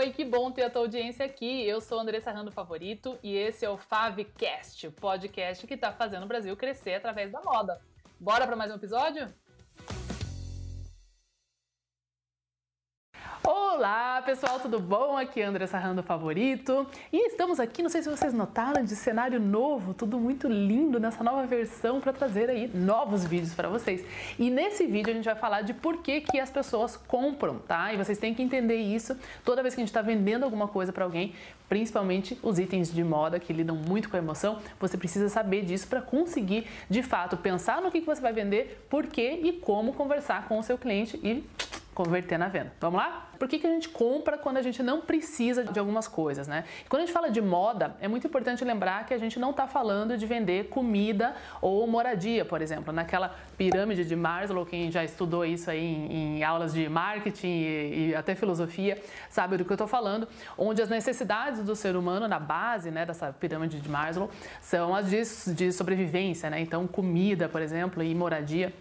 oi, que bom ter a tua audiência aqui. Eu sou Andressa Rando Favorito e esse é o Favcast, o podcast que está fazendo o Brasil crescer através da moda. Bora para mais um episódio? Olá pessoal, tudo bom? Aqui é André Sarrando Favorito e estamos aqui, não sei se vocês notaram, de cenário novo, tudo muito lindo nessa nova versão para trazer aí novos vídeos para vocês. E nesse vídeo a gente vai falar de por que, que as pessoas compram, tá? E vocês têm que entender isso toda vez que a gente está vendendo alguma coisa para alguém, principalmente os itens de moda que lidam muito com a emoção, você precisa saber disso para conseguir de fato pensar no que, que você vai vender, por quê e como conversar com o seu cliente e converter na venda. Vamos lá? Por que, que a gente compra quando a gente não precisa de algumas coisas, né? quando a gente fala de moda, é muito importante lembrar que a gente não está falando de vender comida ou moradia, por exemplo. Naquela pirâmide de Maslow, quem já estudou isso aí em, em aulas de marketing e, e, até filosofia, sabe do que eu estou falando, onde as necessidades do ser humano na base né, dessa pirâmide de Maslow são as de, de sobrevivência, né? Então, comida, por exemplo, e moradia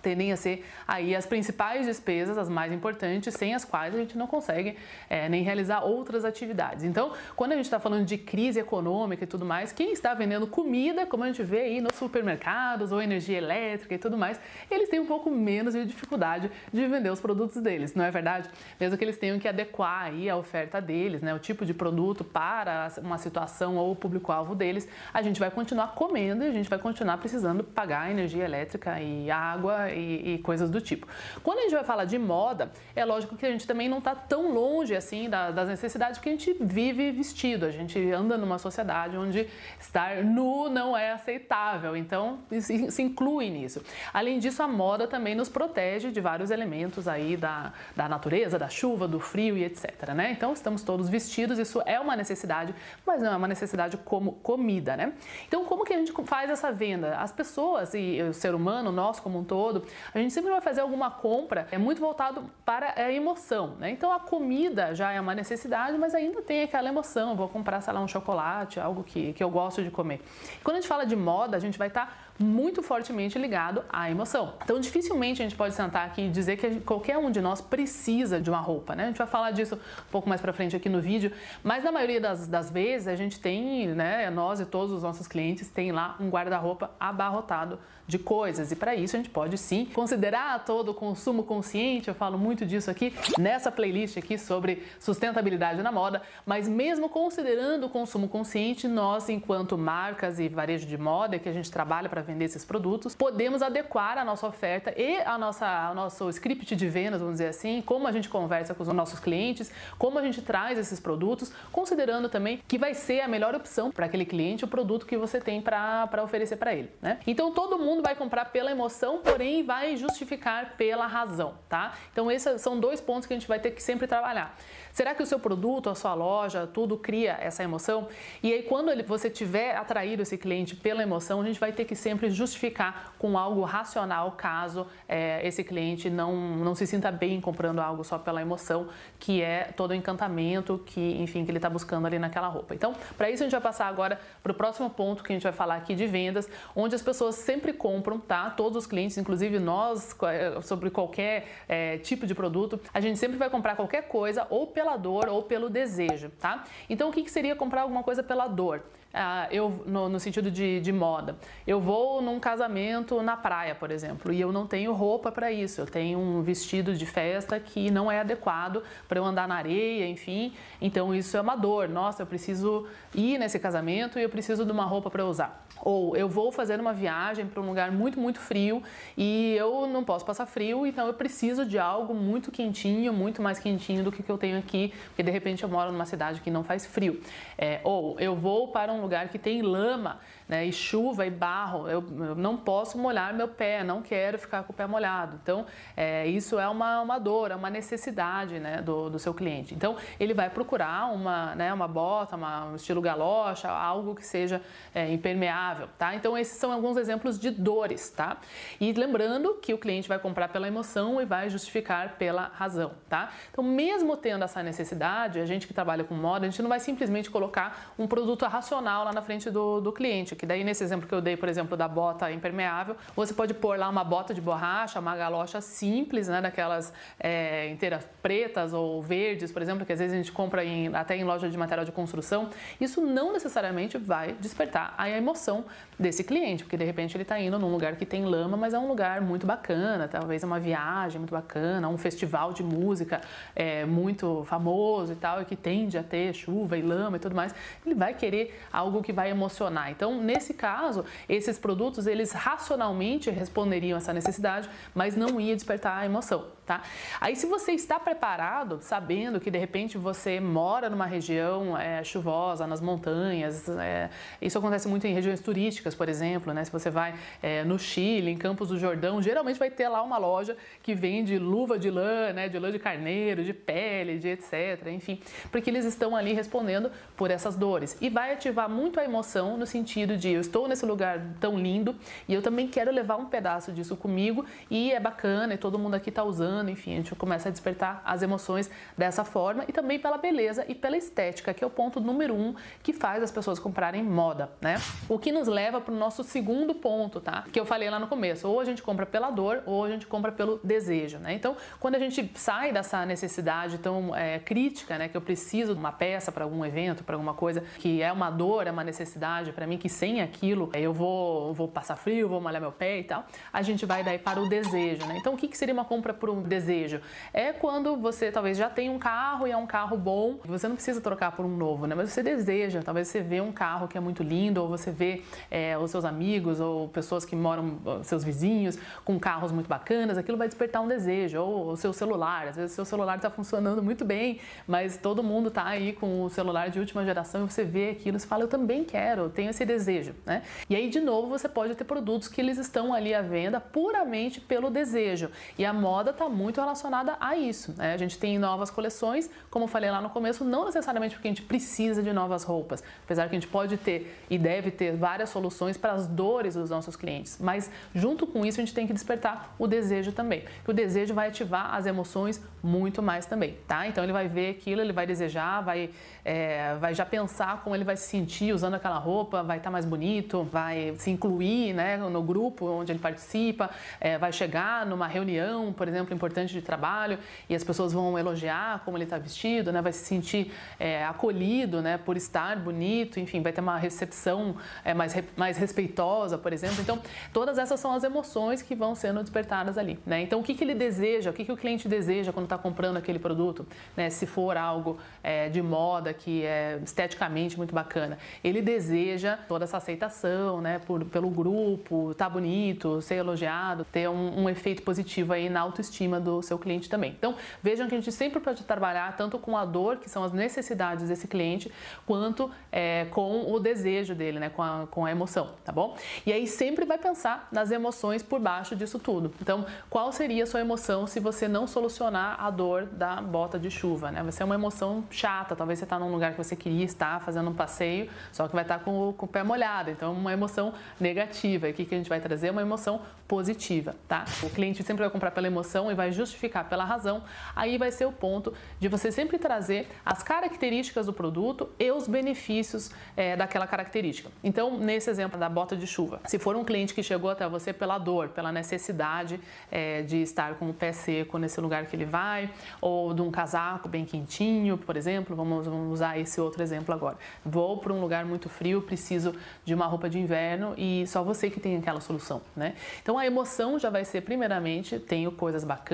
tendem a ser aí as principais despesas, as mais importantes, sem as quais a gente não consegue é, nem realizar outras atividades. Então, quando a gente está falando de crise econômica e tudo mais, quem está vendendo comida, como a gente vê aí nos supermercados ou energia elétrica e tudo mais, eles têm um pouco menos de dificuldade de vender os produtos deles, não é verdade? Mesmo que eles tenham que adequar aí a oferta deles, né, o tipo de produto para uma situação ou o público-alvo deles, a gente vai continuar comendo e a gente vai continuar precisando pagar energia elétrica e água e, e, coisas do tipo. Quando a gente vai falar de moda, é lógico que a gente também não está tão longe assim da, das necessidades, porque a gente vive vestido, a gente anda numa sociedade onde estar nu não é aceitável, então se, inclui nisso. Além disso, a moda também nos protege de vários elementos aí da, da natureza, da chuva, do frio e etc. Né? Então estamos todos vestidos, isso é uma necessidade, mas não é uma necessidade como comida, né? Então como que a gente faz essa venda? As pessoas e o ser humano, nós como um todo, a gente sempre vai fazer alguma compra é muito voltado para a emoção, né? Então a comida já é uma necessidade, mas ainda tem aquela emoção. Vou comprar, sei lá, um chocolate, algo que, que eu gosto de comer. Quando a gente fala de moda, a gente vai estar tá muito fortemente ligado à emoção. Então, dificilmente a gente pode sentar aqui e dizer que qualquer um de nós precisa de uma roupa, né? A gente vai falar disso um pouco mais pra frente aqui no vídeo, mas na maioria das, das vezes a gente tem, né, nós e todos os nossos clientes têm lá um guarda-roupa abarrotado de coisas. E para isso a gente pode sim considerar todo o consumo consciente, eu falo muito disso aqui nessa playlist aqui sobre sustentabilidade na moda, mas mesmo considerando o consumo consciente, nós enquanto marcas e varejo de moda que a gente trabalha para vender esses produtos, podemos adequar a nossa oferta e a nossa, nosso script de vendas, vamos dizer assim, como a gente conversa com os nossos clientes, como a gente traz esses produtos, considerando também que vai ser a melhor opção para aquele cliente o produto que você tem para oferecer para ele, né? Então todo mundo vai comprar pela emoção, porém vai justificar pela razão, tá? Então esses são dois pontos que a gente vai ter que sempre trabalhar. Será que o seu produto, a sua loja, tudo cria essa emoção? E aí quando você tiver atraído esse cliente pela emoção, a gente vai ter que sempre sempre justificar com algo racional caso é, esse cliente não, não se sinta bem comprando algo só pela emoção, que é todo o encantamento que, enfim, que ele está buscando ali naquela roupa. Então, para isso a gente vai passar agora para o próximo ponto que a gente vai falar aqui de vendas, onde as pessoas sempre compram, tá? Todos os clientes, inclusive nós, é, sobre qualquer é, tipo de produto, a gente sempre vai comprar qualquer coisa ou pela dor ou pelo desejo, tá? Então, o que, que seria comprar alguma coisa pela dor? Ah, eu, no, no sentido de, de, moda. Eu vou num casamento na praia, por exemplo, e eu não tenho roupa para isso. Eu tenho um vestido de festa que não é adequado para eu andar na areia, enfim. Então isso é uma dor. Nossa, eu preciso ir nesse casamento e eu preciso de uma roupa para usar. Ou eu vou fazer uma viagem para um lugar muito, muito frio e eu não posso passar frio, então eu preciso de algo muito quentinho, muito mais quentinho do que, que eu tenho aqui, porque de repente eu moro numa cidade que não faz frio. É, ou eu vou para um lugar que tem lama né, e chuva e barro, eu, eu, não posso molhar meu pé, não quero ficar com o pé molhado. Então, é, isso é uma, uma dor, é uma necessidade né, do, do seu cliente. Então, ele vai procurar uma, né, uma bota, uma, um estilo galocha, algo que seja é, impermeável tá? Então esses são alguns exemplos de dores, tá? E lembrando que o cliente vai comprar pela emoção e vai justificar pela razão, tá? Então mesmo tendo essa necessidade, a gente que trabalha com moda, a gente não vai simplesmente colocar um produto racional lá na frente do, do cliente. Que daí, nesse exemplo que eu dei, por exemplo, da bota impermeável, você pode pôr lá uma bota de borracha, uma galocha simples, né, daquelas é, inteiras pretas ou verdes, por exemplo, que às vezes a gente compra em, até em loja de material de construção. Isso não necessariamente vai despertar a emoção desse cliente, porque de repente ele está indo num lugar que tem lama, mas é um lugar muito bacana, talvez é uma viagem muito bacana, um festival de música é, muito famoso e tal, e que tende a ter chuva e lama e tudo mais, ele vai querer algo que vai emocionar. Então, nesse caso, esses produtos, eles racionalmente responderiam essa necessidade, mas não ia despertar a emoção, tá? Aí, se você está preparado, sabendo que de repente você mora numa região é, chuvosa, nas montanhas, é, isso acontece muito em regiões turísticas, por exemplo, né? Se você vai é, no Chile, em Campos do Jordão, geralmente vai ter lá uma loja que vende luva de lã, né? De lã de carneiro, de pele, de etc. Enfim, porque eles estão ali respondendo por essas dores. E vai ativar muito a emoção no sentido de eu estou nesse lugar tão lindo e eu também quero levar um pedaço disso comigo e é bacana e todo mundo aqui está usando, enfim, a gente começa a despertar as emoções dessa forma e também pela beleza e pela estética, que é o ponto número um que faz as pessoas comprarem moda, né? O que nos leva para o nosso segundo ponto, tá? Que eu falei lá no começo, ou a gente compra pela dor ou a gente compra pelo desejo, né? Então, quando a gente sai dessa necessidade tão é, crítica, né, que eu preciso de uma peça para algum evento, para alguma coisa que é uma dor, é uma necessidade para mim, que sem aquilo eu vou, vou passar frio, vou malhar meu pé e tal, a gente vai daí para o desejo, né? Então, o que, que seria uma compra por um desejo? É quando você talvez já tem um carro e é um carro bom, você não precisa trocar por um novo, né? Mas você deseja, talvez você vê um carro que é muito lindo, ou você vê é, os seus amigos ou pessoas que moram, seus vizinhos, com carros muito bacanas, aquilo vai despertar um desejo, ou o seu celular, às vezes seu celular está funcionando muito bem, mas todo mundo está aí com o celular de última geração e você vê aquilo e fala, eu também quero, eu tenho esse desejo, né? E aí, de novo, você pode ter produtos que eles estão ali à venda puramente pelo desejo. E a moda está muito relacionada a isso, né? A gente tem novas coleções, como eu falei lá no começo, não necessariamente porque a gente precisa de novas roupas, apesar que a gente pode ter e deve ter várias soluções para as dores dos nossos clientes, mas junto com isso a gente tem que despertar o desejo também, que o desejo vai ativar as emoções muito mais também, tá? Então ele vai ver aquilo, ele vai desejar, vai, é, vai já pensar como ele vai se sentir usando aquela roupa, vai estar tá mais bonito, vai se incluir né, no grupo onde ele participa, é, vai chegar numa reunião, por exemplo, importante de trabalho e as pessoas vão elogiar como ele está vestido, né, vai se sentir é, acolhido né, por estar bonito, enfim, vai ter uma recepção é, mais, mais respeitosa, por exemplo. Então, todas essas são as emoções que vão sendo despertadas ali. Né? Então, o que, que ele deseja, o que, que o cliente deseja quando está comprando aquele produto, né? se for algo é, de moda que é esteticamente muito bacana, ele deseja toda essa aceitação né? Por, pelo grupo, tá bonito, ser elogiado, ter um, um, efeito positivo aí na autoestima do seu cliente também. Então vejam que a gente sempre pode trabalhar tanto com a dor, que são as necessidades desse cliente, quanto é, com o desejo dele, né? com, a, com a emoção, tá bom? E aí sempre vai pensar nas emoções por baixo disso tudo. Então, qual seria a sua emoção se você não solucionar a dor da bota de chuva, né? Vai ser uma emoção chata, talvez você está num lugar que você queria estar fazendo um passeio, só que vai estar tá com o, com o pé molhado, então uma emoção negativa. E o que, que a gente vai trazer? Uma emoção positiva, tá? O cliente sempre vai comprar pela emoção e vai justificar pela razão. Aí vai ser o ponto de você sempre trazer as características do produto e os benefícios é, daquela característica. Então, nesse exemplo da bota de chuva, se for um cliente que chegou até você pela dor, pela necessidade é, de estar com o pé seco nesse lugar que ele vai, ou de um casaco bem quentinho, por exemplo, vamos, vamos usar esse outro exemplo agora. Vou para um lugar muito frio, preciso de uma roupa de inverno e só você que tem aquela solução, né? Então a emoção já vai ser primeiramente, tenho coisas bacanas,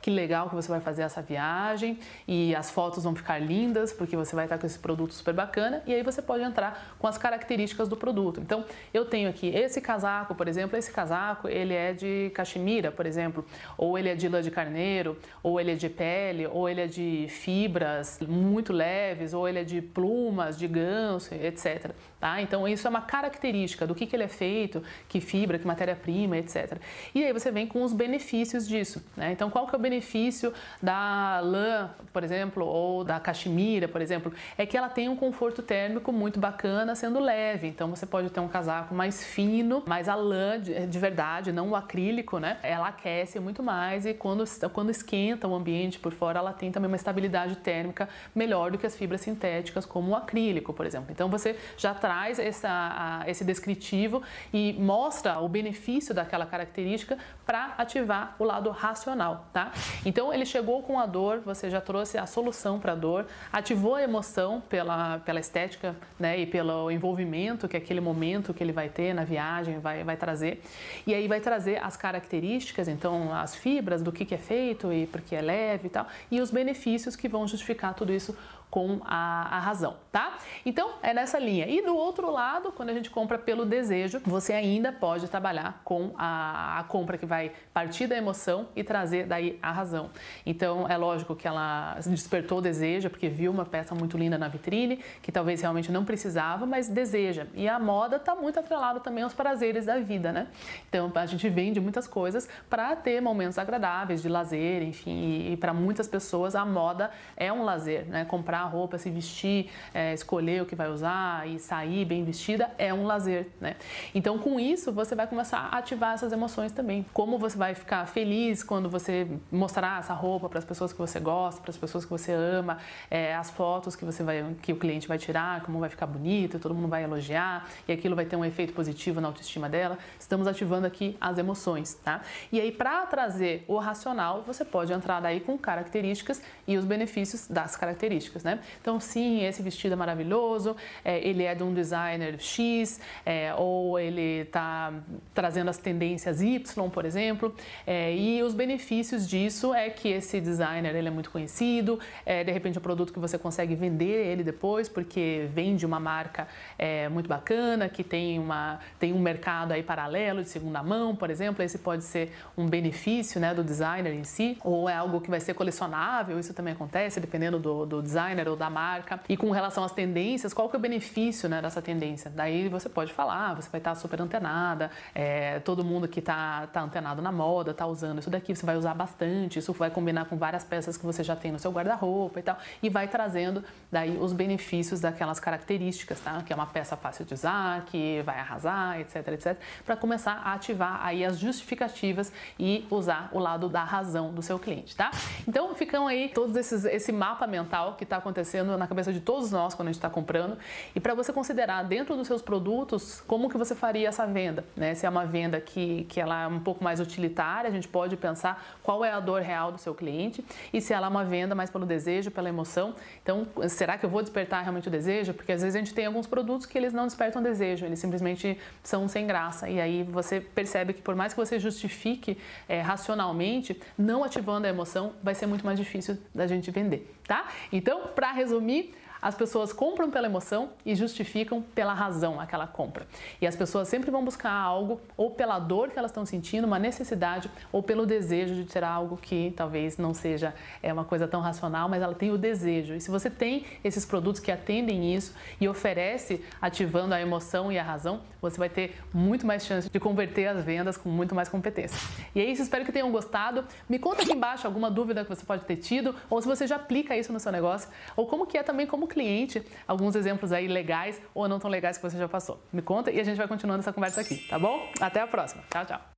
que legal que você vai fazer essa viagem e as fotos vão ficar lindas porque você vai estar com esse produto super bacana e aí você pode entrar com as características do produto. Então eu tenho aqui esse casaco, por exemplo, esse casaco ele é de cachemira, por exemplo, ou ele é de lã de carneiro, ou ele é de pele, ou ele é de fibras muito leves, ou ele é de plumas, de ganso, etc. Tá? Então isso é uma característica do que, que ele é feito, que fibra, que matéria-prima, etc. E aí você vem com os benefícios disso. Né? Então qual que é o benefício da lã, por exemplo, ou da cachemira, por exemplo? É que ela tem um conforto térmico muito bacana, sendo leve. Então você pode ter um casaco mais fino, mas a lã de, de verdade, não o acrílico, né? Ela aquece muito mais e quando, quando esquenta o ambiente por fora, ela tem também uma estabilidade térmica melhor do que as fibras sintéticas, como o acrílico, por exemplo. Então você já traz essa, esse descritivo e mostra o benefício daquela característica para ativar o lado racional, tá? Então ele chegou com a dor, você já trouxe a solução para a dor, ativou a emoção pela, pela estética, né, e pelo envolvimento que aquele momento que ele vai ter na viagem vai, vai trazer. E aí vai trazer as características, então as fibras do que, que é feito e porque é leve e tal, e os benefícios que vão justificar tudo isso com a, a, razão, tá? Então é nessa linha. E do outro lado, quando a gente compra pelo desejo, você ainda pode trabalhar com a, a, compra que vai partir da emoção e trazer daí a razão. Então é lógico que ela despertou o desejo porque viu uma peça muito linda na vitrine que talvez realmente não precisava, mas deseja. E a moda está muito atrelada também aos prazeres da vida, né? Então a gente vende muitas coisas para ter momentos agradáveis de lazer, enfim. E, e para muitas pessoas a moda é um lazer, né? Comprar a roupa, se vestir, é, escolher o que vai usar e sair bem vestida é um lazer, né? Então, com isso, você vai começar a ativar essas emoções também. Como você vai ficar feliz quando você mostrar essa roupa para as pessoas que você gosta, para as pessoas que você ama, é, as fotos que você vai, que o cliente vai tirar, como vai ficar bonito, todo mundo vai elogiar e aquilo vai ter um efeito positivo na autoestima dela. Estamos ativando aqui as emoções, tá? E aí, para trazer o racional, você pode entrar daí com características e os benefícios das características, né? Então, sim, esse vestido é maravilhoso, é, ele é de um designer X, é, ou ele está trazendo as tendências Y, por exemplo, é, e os benefícios disso é que esse designer ele é muito conhecido, é, de repente é um produto que você consegue vender ele depois, porque vende uma marca é, muito bacana, que tem, uma, tem um mercado aí paralelo de segunda mão, por exemplo, esse pode ser um benefício né, do designer em si, ou é algo que vai ser colecionável, isso também acontece, dependendo do, do designer ou da marca. E com relação às tendências, qual que é o benefício né, dessa tendência? Daí você pode falar, você vai estar super antenada, é, todo mundo que está tá antenado na moda está usando isso daqui, você vai usar bastante, isso vai combinar com várias peças que você já tem no seu guarda-roupa e tal, e vai trazendo daí os benefícios daquelas características, tá? Que é uma peça fácil de usar, que vai arrasar, etc, etc, para começar a ativar aí as justificativas e usar o lado da razão do seu cliente, tá? Então ficam aí todos esses esse mapa mental que está acontecendo acontecendo na cabeça de todos nós quando a gente está comprando e para você considerar dentro dos seus produtos como que você faria essa venda, né? Se é uma venda que, que ela é um pouco mais utilitária, a gente pode pensar qual é a dor real do seu cliente e se ela é uma venda mais pelo desejo, pela emoção. Então, será que eu vou despertar realmente o desejo? Porque às vezes a gente tem alguns produtos que eles não despertam desejo, eles simplesmente são sem graça e aí você percebe que por mais que você justifique é, racionalmente, não ativando a emoção, vai ser muito mais difícil da gente vender, tá? Então, para resumir, as pessoas compram pela emoção e justificam pela razão aquela compra. E as pessoas sempre vão buscar algo ou pela dor que elas estão sentindo, uma necessidade, ou pelo desejo de ter algo que talvez não seja é uma coisa tão racional, mas ela tem o desejo. E se você tem esses produtos que atendem isso e oferece ativando a emoção e a razão, você vai ter muito mais chance de converter as vendas com muito mais competência. E é isso, espero que tenham gostado. Me conta aqui embaixo alguma dúvida que você pode ter tido, ou se você já aplica isso no seu negócio, ou como que é também como cliente, alguns exemplos aí legais ou não tão legais que você já passou. Me conta e a gente vai continuando essa conversa aqui, tá bom? Até a próxima. Tchau, tchau.